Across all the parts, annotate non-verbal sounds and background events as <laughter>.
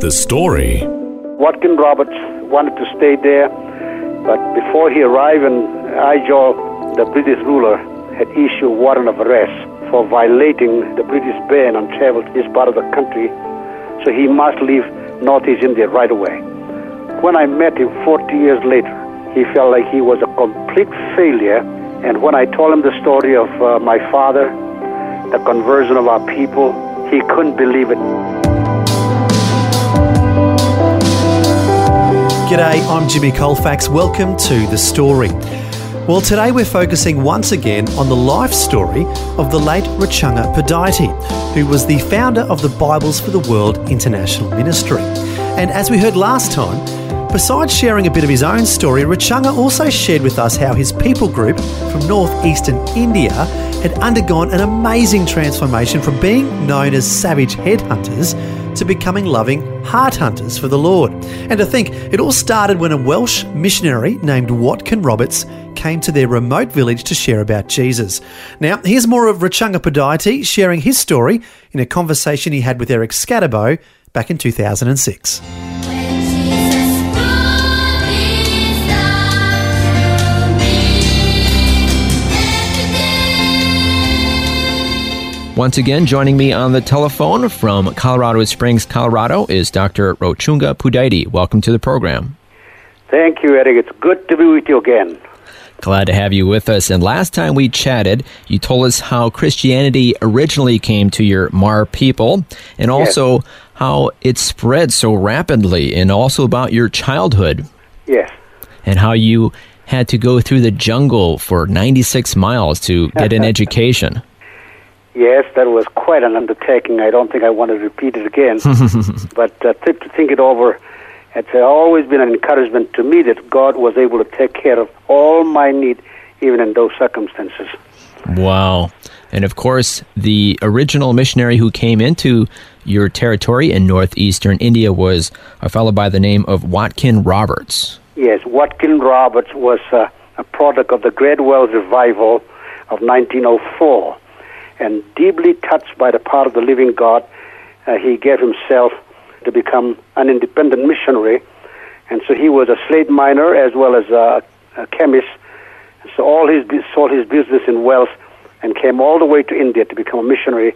The story. Watkin Roberts wanted to stay there, but before he arrived in Aizawl, the British ruler had issued warrant of arrest for violating the British ban on travel to this part of the country, so he must leave Northeast India right away. When I met him 40 years later, he felt like he was a complete failure, and when I told him the story of uh, my father, the conversion of our people, he couldn't believe it. G'day, I'm Jimmy Colfax. Welcome to The Story. Well, today we're focusing once again on the life story of the late Rochunga Pudaite, who was the founder of the Bibles for the World International Ministry. And as we heard last time, besides sharing a bit of his own story, Rochunga also shared with us how his people group from northeastern India had undergone an amazing transformation from being known as savage headhunters to becoming loving heart hunters for the Lord. And to think, it all started when a Welsh missionary named Watkin Roberts came to their remote village to share about Jesus. Now, here's more of Rochunga Pudaite sharing his story in a conversation he had with Eric Scatterbo back in 2006. Once again, joining me on the telephone from Colorado Springs, Colorado, is Dr. Rochunga Pudaite. Welcome to the program. Thank you, Eric. It's good to be with you again. Glad to have you with us. And last time we chatted, you told us how Christianity originally came to your Hmar people and also Yes. how it spread so rapidly, and also about your childhood Yes. and how you had to go through the jungle for 96 miles to get an <laughs> education. Yes, that was quite an undertaking. I don't think I want to repeat it again. <laughs> but uh, to, to think it over, it's always been an encouragement to me that God was able to take care of all my need, even in those circumstances. Wow. And of course, the original missionary who came into your territory in northeastern India was a fellow by the name of Watkin Roberts. Yes, Watkin Roberts was uh, a product of the Great Wells Revival of 1904. And deeply touched by the power of the living God, uh, he gave himself to become an independent missionary. And so he was a slate miner as well as a, a chemist. So all his sold his business in Wales and came all the way to India to become a missionary.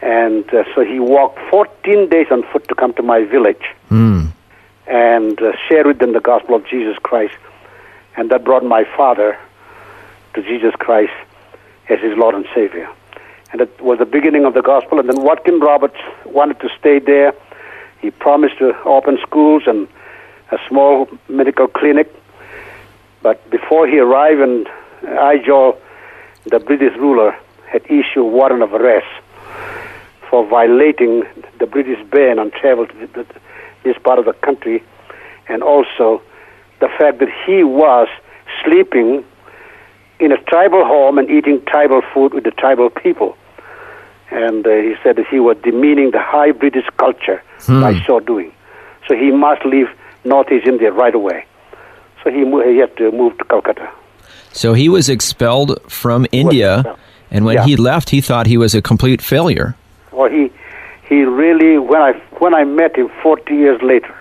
And uh, so he walked 14 days on foot to come to my village and uh, share with them the gospel of Jesus Christ. And that brought my father to Jesus Christ as his Lord and Savior. And it was the beginning of the gospel. And then Watkin Roberts wanted to stay there. He promised to open schools and a small medical clinic. But before he arrived in Aizawl, the British ruler had issued a warrant of arrest for violating the British ban on travel to this part of the country, and also the fact that he was sleeping in a tribal home and eating tribal food with the tribal people. And uh, he said that he was demeaning the high British culture by so doing. So he must leave Northeast India right away. So he, mo- he had to move to Calcutta. So he was expelled from India, expelled. and when Yeah. he left, he thought he was a complete failure. Well, he he really when I when I met him 40 years later,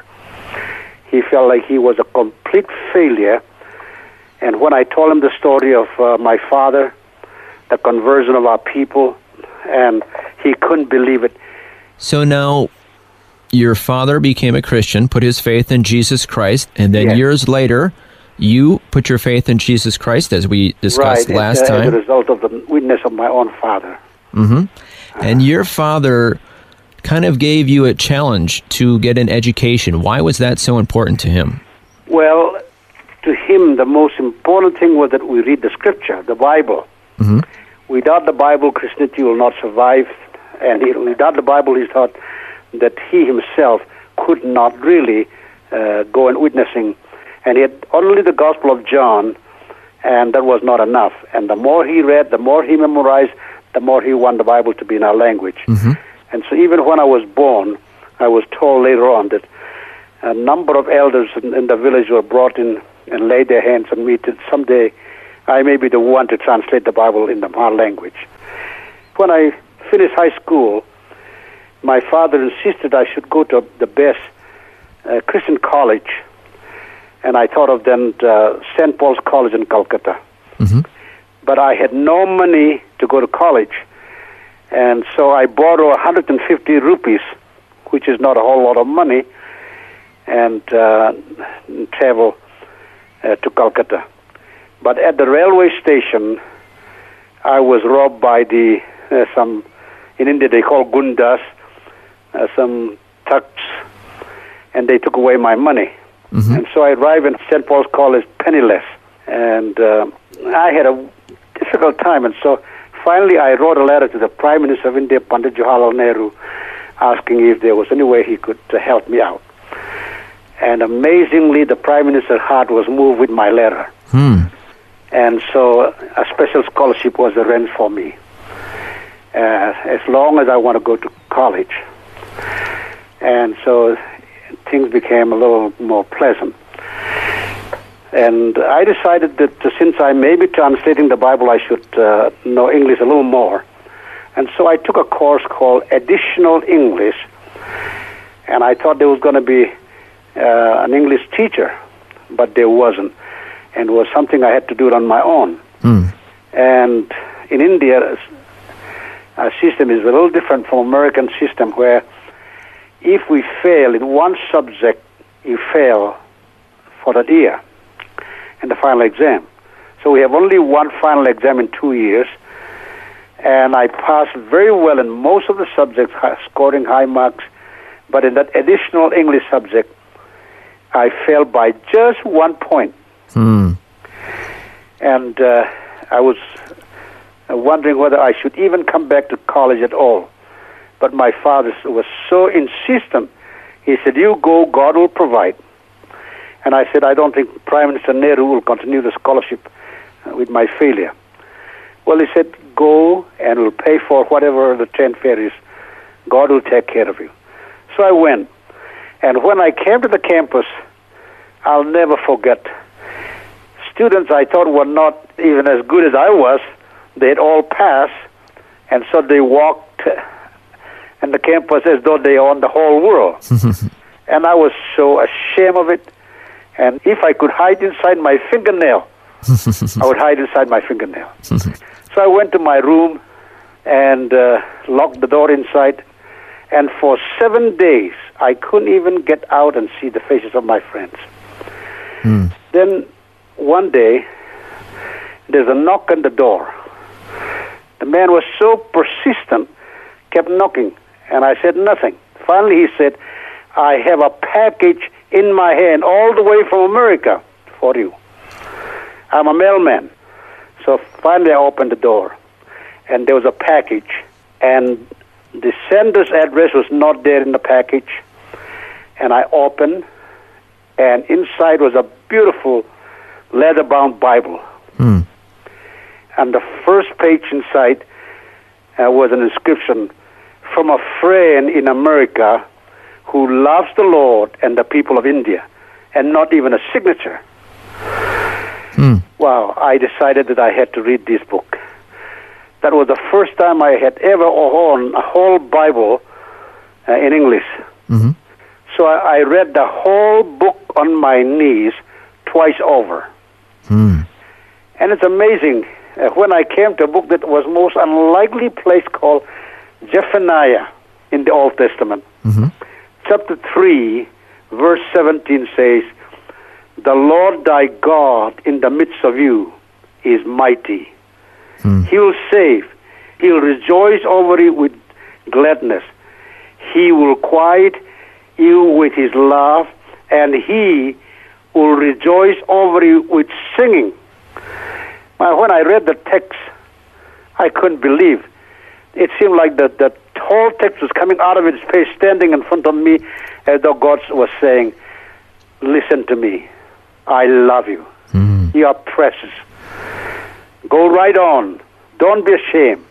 he felt like he was a complete failure. And when I told him the story of uh, my father, the conversion of our people, and he couldn't believe it. So now your father became a Christian, put his faith in Jesus Christ, and then Yes. years later, you put your faith in Jesus Christ, as we discussed right, last as, uh, time. as a result of the witness of my own father. Mm hmm. And your father kind of gave you a challenge to get an education. Why was that so important to him? Well, to him, the most important thing was that we read the scripture, the Bible. Without the Bible, Christianity will not survive. And he, without the Bible, he thought that he himself could not really uh, go and witnessing. And he had only the Gospel of John, and that was not enough. And the more he read, the more he memorized, the more he wanted the Bible to be in our language. And so even when I was born, I was told later on that a number of elders in, in the village were brought in and laid their hands on me that someday I may be the one to translate the Bible in the Hmar language. When I finished high school, my father insisted I should go to the best uh, Christian college, and I thought of then uh, St. Paul's College in Calcutta. But I had no money to go to college, and so I borrowed 150 rupees, which is not a whole lot of money, and uh, travel uh, to Calcutta. But at the railway station, I was robbed by the uh, some in India they call gundas, uh, some thugs, and they took away my money. And so I arrived in St. Paul's College penniless, and uh, I had a difficult time. And so finally, I wrote a letter to the Prime Minister of India, Pandit Jawaharlal Nehru, asking if there was any way he could uh, help me out. And amazingly, the Prime Minister's heart was moved with my letter. And so a special scholarship was arranged for me. Uh, as long as I want to go to college. And so things became a little more pleasant. And I decided that uh, since I may be translating the Bible, I should uh, know English a little more. And so I took a course called Additional English, and I thought there was going to be uh, an English teacher, but there wasn't, and it was something I had to do it on my own. And in India, our system is a little different from American system, where if we fail in one subject, you fail for that year in the final exam. So we have only one final exam in two years, and I passed very well in most of the subjects, scoring high marks. But in that additional English subject, I failed by just one point. And uh, I was uh, wondering whether I should even come back to college at all. But my father was so insistent. He said, You go, God will provide. And I said, I don't think Prime Minister Nehru will continue the scholarship uh, with my failure. Well, he said, Go and we'll pay for whatever the train fare is. God will take care of you. So I went. And when I came to the campus, I'll never forget. Students I thought were not even as good as I was, they'd all passed, and so they walked in the campus as though they owned the whole world. <laughs> and I was so ashamed of it. And if I could hide inside my fingernail, I would hide inside my fingernail. <laughs> so I went to my room and uh, locked the door inside. And for seven days, I couldn't even get out and see the faces of my friends. Hmm. Then one day, there's a knock on the door. The man was so persistent, kept knocking, and I said nothing. Finally, he said, I have a package in my hand all the way from America for you. I'm a mailman. So finally, I opened the door, and there was a package, and the sender's address was not there in the package. And I opened, and inside was a beautiful leather bound Bible. And the first page inside uh, was an inscription from a friend in America who loves the Lord and the people of India, and not even a signature. Wow, I decided that I had to read this book. That was the first time I had ever owned a whole Bible uh, in English. So I, I read the whole book on my knees twice over. And it's amazing. Uh, when I came to a book that was most unlikely place called Zephaniah in the Old Testament, chapter 3, verse 17 says, The Lord thy God in the midst of you is mighty. Hmm. He will save. He will rejoice over you with gladness. He will quiet you with his love, and he will rejoice over you with singing. Now, when I read the text, I couldn't believe. It seemed like the, the tall text was coming out of his face, standing in front of me, as though God was saying, Listen to me. I love you. Hmm. You are precious. Go right on. Don't be ashamed.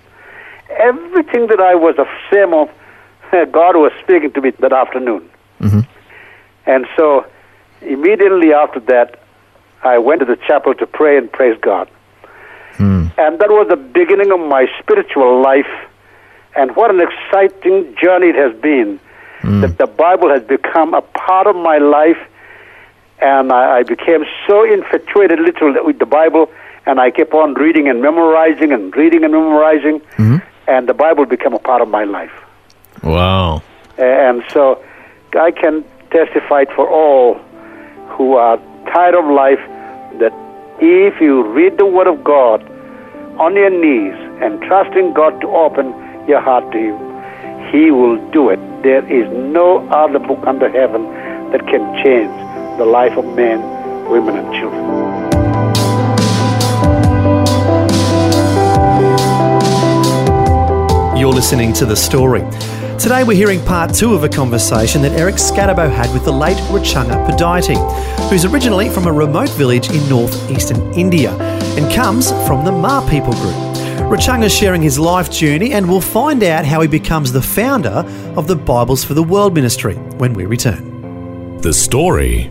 Everything that I was ashamed of, <laughs> God was speaking to me that afternoon. Mm-hmm. And so, immediately after that, I went to the chapel to pray and praise God. Hmm. And that was the beginning of my spiritual life. And what an exciting journey it has been. Hmm. That the Bible has become a part of my life. And I, I became so infatuated literally with the Bible. And I kept on reading and memorizing and reading and memorizing. Mm-hmm. And the Bible became a part of my life. Wow. And so I can testify for all who are tired of life that if you read the Word of God on your knees and trusting God to open your heart to Him, He will do it. There is no other book under heaven that can change the life of men, women, and children. You're listening to The Story. Today we're hearing part two of a conversation that Eric Scatterbo had with the late Rochunga Pudaite, who's originally from a remote village in northeastern India and comes from the Hmar people group. Rochunga's sharing his life journey and we'll find out how he becomes the founder of the Bibles for the World ministry when we return. The Story.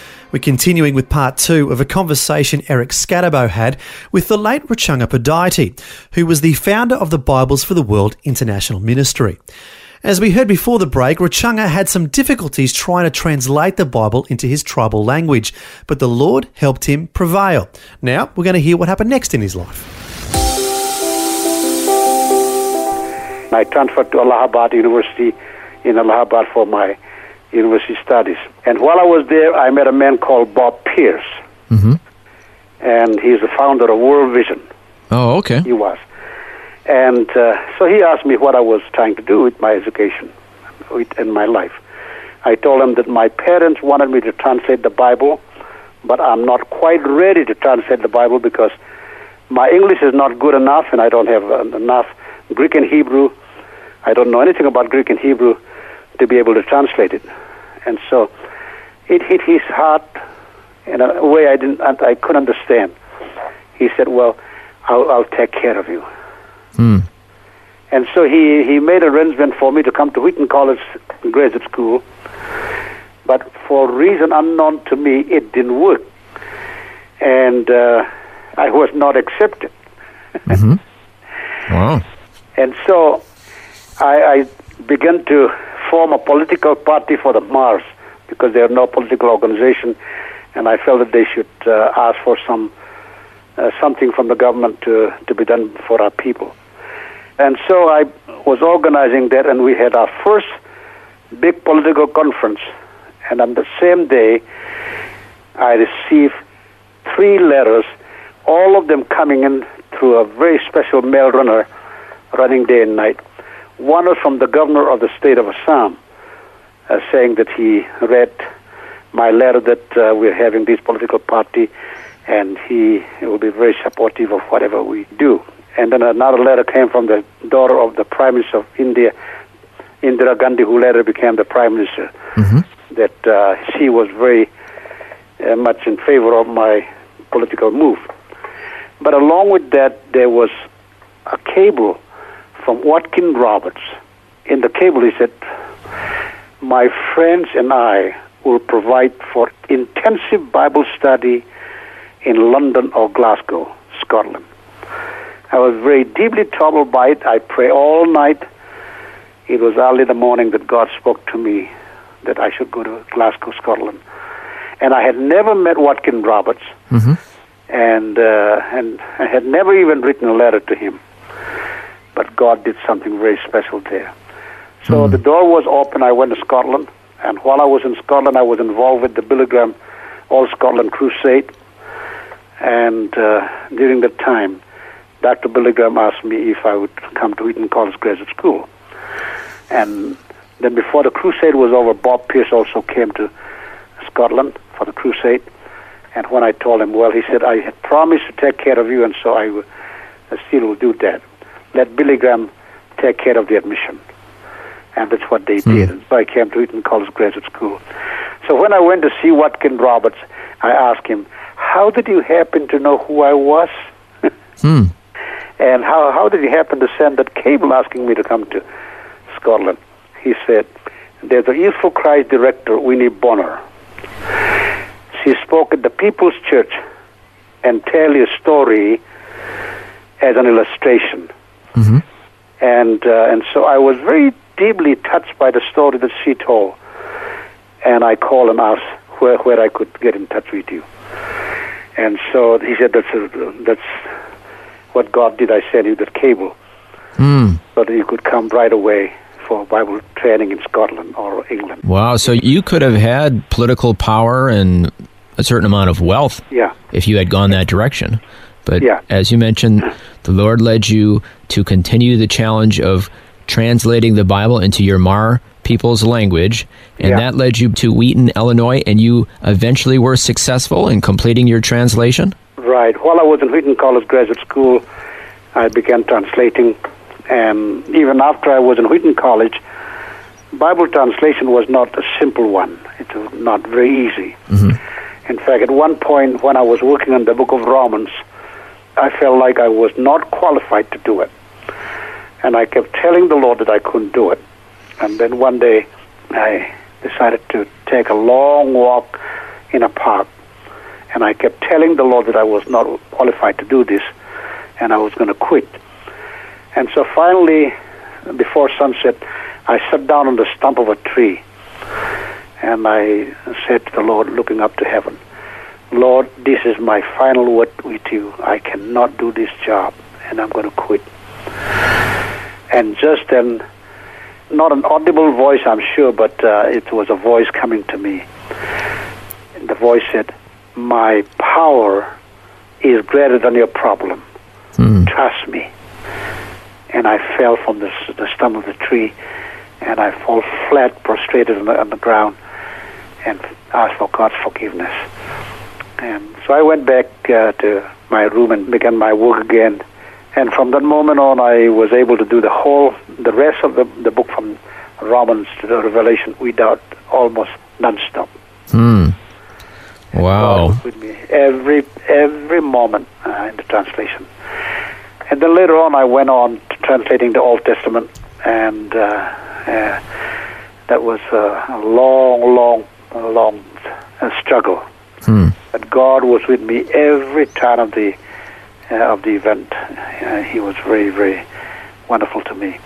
We're continuing with part two of a conversation Eric Scatterbo had with the late Rochunga Pudaite, who was the founder of the Bibles for the World International Ministry. As we heard before the break, Rochunga had some difficulties trying to translate the Bible into his tribal language, but the Lord helped him prevail. Now, we're going to hear what happened next in his life. I transferred to Allahabad University in Allahabad for my university studies. And while I was there, I met a man called Bob Pierce. And he's the founder of World Vision. Oh, okay. He was. And uh, so he asked me what I was trying to do with my education with, in my life. I told him that my parents wanted me to translate the Bible, but I'm not quite ready to translate the Bible because my English is not good enough and I don't have uh, enough Greek and Hebrew. I don't know anything about Greek and Hebrew to be able to translate it. And so it hit his heart in a way I didn't I couldn't understand. He said, "Well, I'll, I'll take care of you." And so he, he made arrangement for me to come to Wheaton College graduate school. But for a reason unknown to me, it didn't work. And uh, I was not accepted. <laughs> Wow. And so I, I began to form a political party for the Hmars because there are no political organization, and I felt that they should uh, ask for some uh, something from the government to, to be done for our people. And so I was organizing that, and we had our first big political conference. And on the same day, I received three letters, all of them coming in through a very special mail runner running day and night. One was from the governor of the state of Assam, uh, saying that he read my letter that uh, we're having this political party and he will be very supportive of whatever we do. And then another letter came from the daughter of the Prime Minister of India, Indira Gandhi, who later became the Prime Minister, that uh, she was very uh, much in favor of my political move. But along with that, there was a cable from Watkin Roberts. In the cable, he said, My friends and I will provide for intensive Bible study in London or Glasgow, Scotland. I was very deeply troubled by it. I pray all night. It was early in the morning that God spoke to me that I should go to Glasgow, Scotland. And I had never met Watkin Roberts, and uh, and I had never even written a letter to him. But God did something very special there. So the door was open. I went to Scotland. And while I was in Scotland, I was involved with the Billy Graham All Scotland Crusade. And uh, during that time, Dr. Billy Graham asked me if I would come to Wheaton College Graduate School. And then before the crusade was over, Bob Pierce also came to Scotland for the crusade. And when I told him, well, he said, I had promised to take care of you, and so I, w- I still will do that. Let Billy Graham take care of the admission. And that's what they did. And so I came to Wheaton College Graduate School. So when I went to see Watkin Roberts, I asked him, how did you happen to know who I was? <laughs> Hmm. And how, how did you happen to send that cable asking me to come to Scotland? He said, there's a Youth for Christ director, Winnie Bonner. She spoke at the People's Church and tell your story as an illustration. And, uh, and so I was very deeply touched by the story that she told. And I called and asked where, where I could get in touch with you. And so he said, that's, a, that's what God did. I sent you that cable Hmm. so that you could come right away for Bible training in Scotland or England. Wow. So you could have had political power and a certain amount of wealth Yeah, if you had gone that direction. But Yeah. as you mentioned, the Lord led you to continue the challenge of translating the Bible into your Hmar people's language, and Yeah. that led you to Wheaton, Illinois, and you eventually were successful in completing your translation? right. While I was in Wheaton College Graduate School, I began translating, and even after I was in Wheaton College, Bible translation was not a simple one. It was not very easy. Mm-hmm. In fact, at one point when I was working on the book of Romans, I felt like I was not qualified to do it. And I kept telling the Lord that I couldn't do it. And then one day I decided to take a long walk in a park. And I kept telling the Lord that I was not qualified to do this and I was going to quit. And so finally, before sunset, I sat down on the stump of a tree and I said to the Lord, looking up to heaven, Lord, this is my final word with you. I cannot do this job and I'm going to quit. And just then, not an audible voice, I'm sure, but uh, it was a voice coming to me. And the voice said, My power is greater than your problem. Trust me. And I fell from the, the stump of the tree, and I fall flat, prostrated on the, on the ground, and asked for God's forgiveness. And so I went back uh, to my room and began my work again. And from that moment on, I was able to do the whole, the rest of the, the book from Romans to the Revelation without almost non-stop. Hmm. Wow. with me every every moment uh, in the translation. And then later on, I went on to translating the Old Testament, and uh, uh, that was a long, long, long uh, struggle. Hmm. But God was with me every time of the uh, of the event. Uh, he was very, very wonderful to me.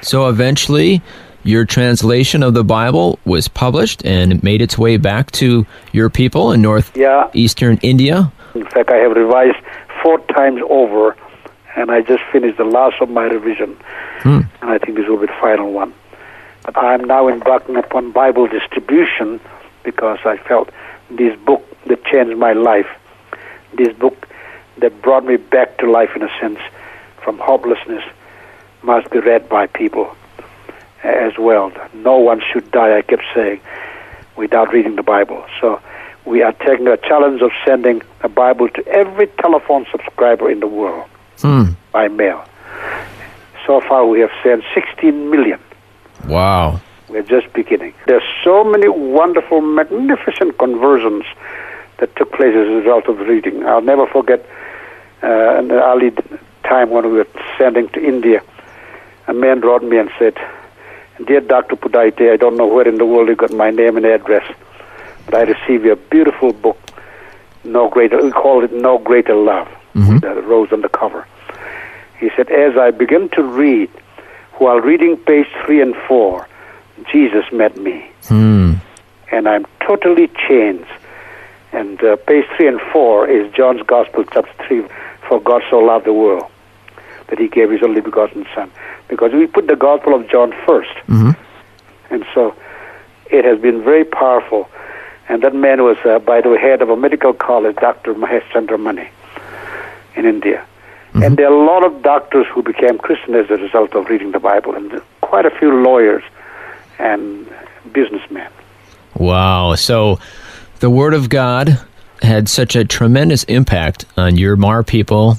So eventually, your translation of the Bible was published and it made its way back to your people in Yeah. northeastern India. In fact, I have revised four times over, and I just finished the last of my revision. And I think this will be the final one. But I'm now embarking upon Bible distribution because I felt this book that changed my life, this book that brought me back to life in a sense from hopelessness, must be read by people as well. No one should die, I kept saying, without reading the Bible. So we are taking a challenge of sending a Bible to every telephone subscriber in the world Hmm. by mail. So far, we have sent 16 million. Wow. We're just beginning. There's so many wonderful, magnificent conversions that took place as a result of reading. I'll never forget uh, an early time when we were sending to India. A man wrote me and said, Dear Dr. Pudaite, I don't know where in the world you got my name and address, but I received your beautiful book, No Greater, we call it No Greater Love, with the rose on the cover. He said, As I began to read, while reading page three and four, Jesus met me, Hmm. and I'm totally changed. And uh, page three and four is John's Gospel, chapter three. For God so loved the world that He gave His only begotten Son, because we put the Gospel of John 1st Mhm. and so it has been very powerful. And that man was, uh, by the way, head of a medical college, Dr. Mahesh Chandramani in India. And there are a lot of doctors who became Christian as a result of reading the Bible, and quite a few lawyers and businessmen. Wow. So the Word of God had such a tremendous impact on your Hmar people,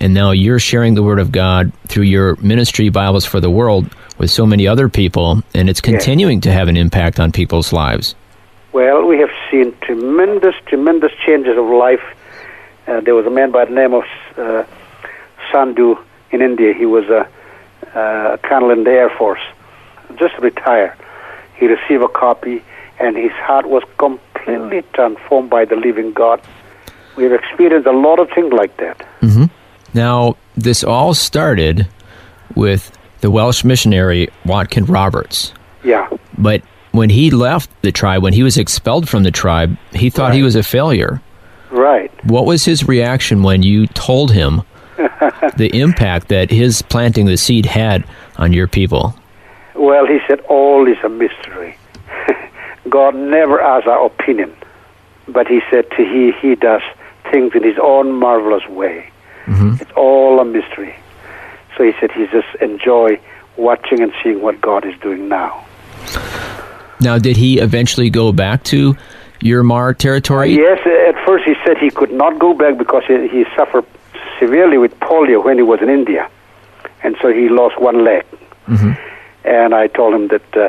and now you're sharing the Word of God through your ministry, Bibles for the World, with so many other people, and it's continuing to have an impact on people's lives. Well, we have seen tremendous, tremendous changes of life. Uh, there was a man by the name of uh, Sandhu in India. He was a, a colonel in the Air Force, just retired. He received a copy, and his heart was completely transformed by the living God. We have experienced a lot of things like that. Mm-hmm. Now, this all started with the Welsh missionary Watkin Roberts. Yeah. But when he left the tribe, when he was expelled from the tribe, he thought he was a failure. Right. What was his reaction when you told him <laughs> the impact that his planting the seed had on your people? Well, he said, all is a mystery. God never asks our opinion, but he said to he, he does things in his own marvelous way. It's all a mystery. So he said he just enjoy watching and seeing what God is doing now. Now, did he eventually go back to your Hmar territory? Yes, at first he said he could not go back because he, he suffered severely with polio when he was in India, and so he lost one leg. And I told him that uh,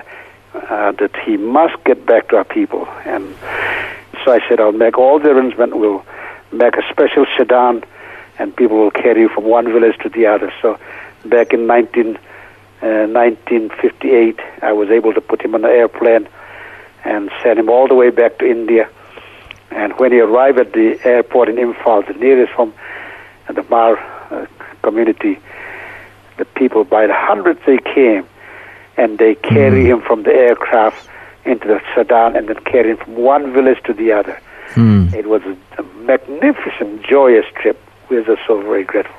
uh, that he must get back to our people, and so I said I'll make all the arrangements. We'll make a special sedan, and people will carry you from one village to the other. So back in 19, uh, 1958, I was able to put him on an airplane and send him all the way back to India. And when he arrived at the airport in Imphal, the nearest from the Hmar uh, community, the people by the hundreds they came, and they carry hmm. him from the aircraft into the sedan, and then carry him from one village to the other. Hmm. It was a, a magnificent, joyous trip. We are so very grateful.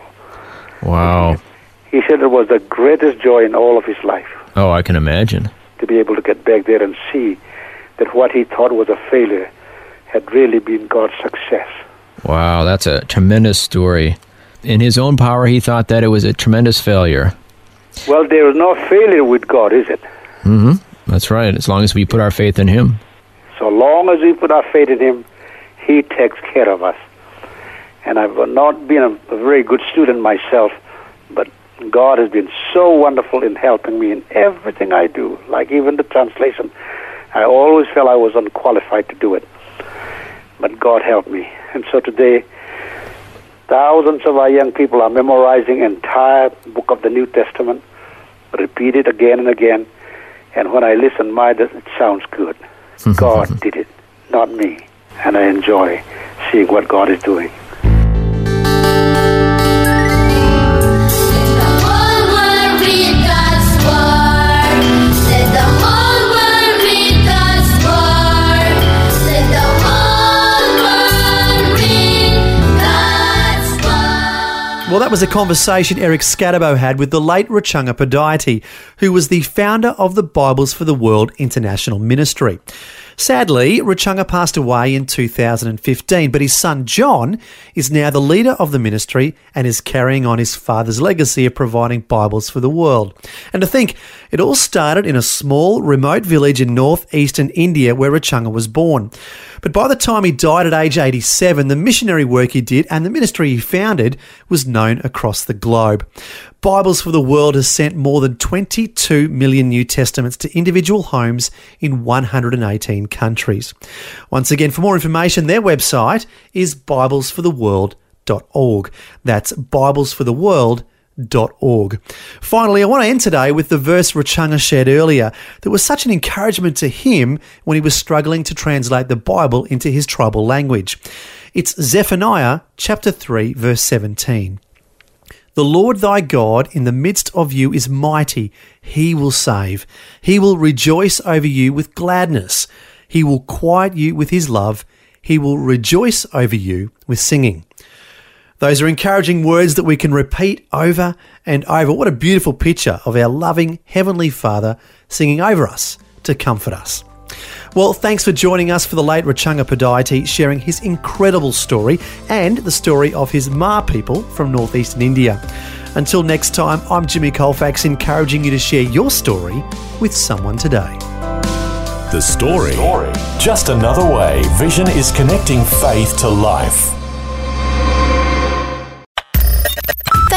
Wow. He said it was the greatest joy in all of his life Oh, I can imagine. to be able to get back there and see that what he thought was a failure had really been God's success. Wow, that's a tremendous story. In his own power, he thought that it was a tremendous failure. Well, there is no failure with God, is it? Mm-hmm. That's right, as long as we put our faith in him. So long as we put our faith in Him, He takes care of us. And I've not been a, a very good student myself, but God has been so wonderful in helping me in everything I do, like even the translation. I always felt I was unqualified to do it, but God helped me. And so today, thousands of our young people are memorizing entire book of the New Testament, repeat it again and again. And when I listen, my, it sounds good. <laughs> God did it, not me. And I enjoy seeing what God is doing. That was a conversation Eric Scadabo had with the late Rochunga Pudaite, who was the founder of the Bibles for the World International Ministry. Sadly, Rochunga passed away in 2015, but his son John is now the leader of the ministry and is carrying on his father's legacy of providing Bibles for the world. And to think, it all started in a small, remote village in northeastern India where Rochunga was born. But by the time he died at age 87, the missionary work he did and the ministry he founded was known across the globe. Bibles for the World has sent more than 22 million New Testaments to individual homes in 118 countries. Once again, for more information, their website is biblesfortheworld.org. That's biblesfortheworld.org. Finally, I want to end today with the verse Rochunga shared earlier that was such an encouragement to him when he was struggling to translate the Bible into his tribal language. It's Zephaniah chapter 3 verse 17. The Lord thy God in the midst of you is mighty. He will save. He will rejoice over you with gladness. He will quiet you with his love. He will rejoice over you with singing. Those are encouraging words that we can repeat over and over. What a beautiful picture of our loving Heavenly Father singing over us to comfort us. Well, thanks for joining us for the late Rochunga Pudaite sharing his incredible story and the story of his Hmar people from northeastern India. Until next time, I'm Jimmy Colfax encouraging you to share your story with someone today. The story. Just another way Vision is connecting faith to life.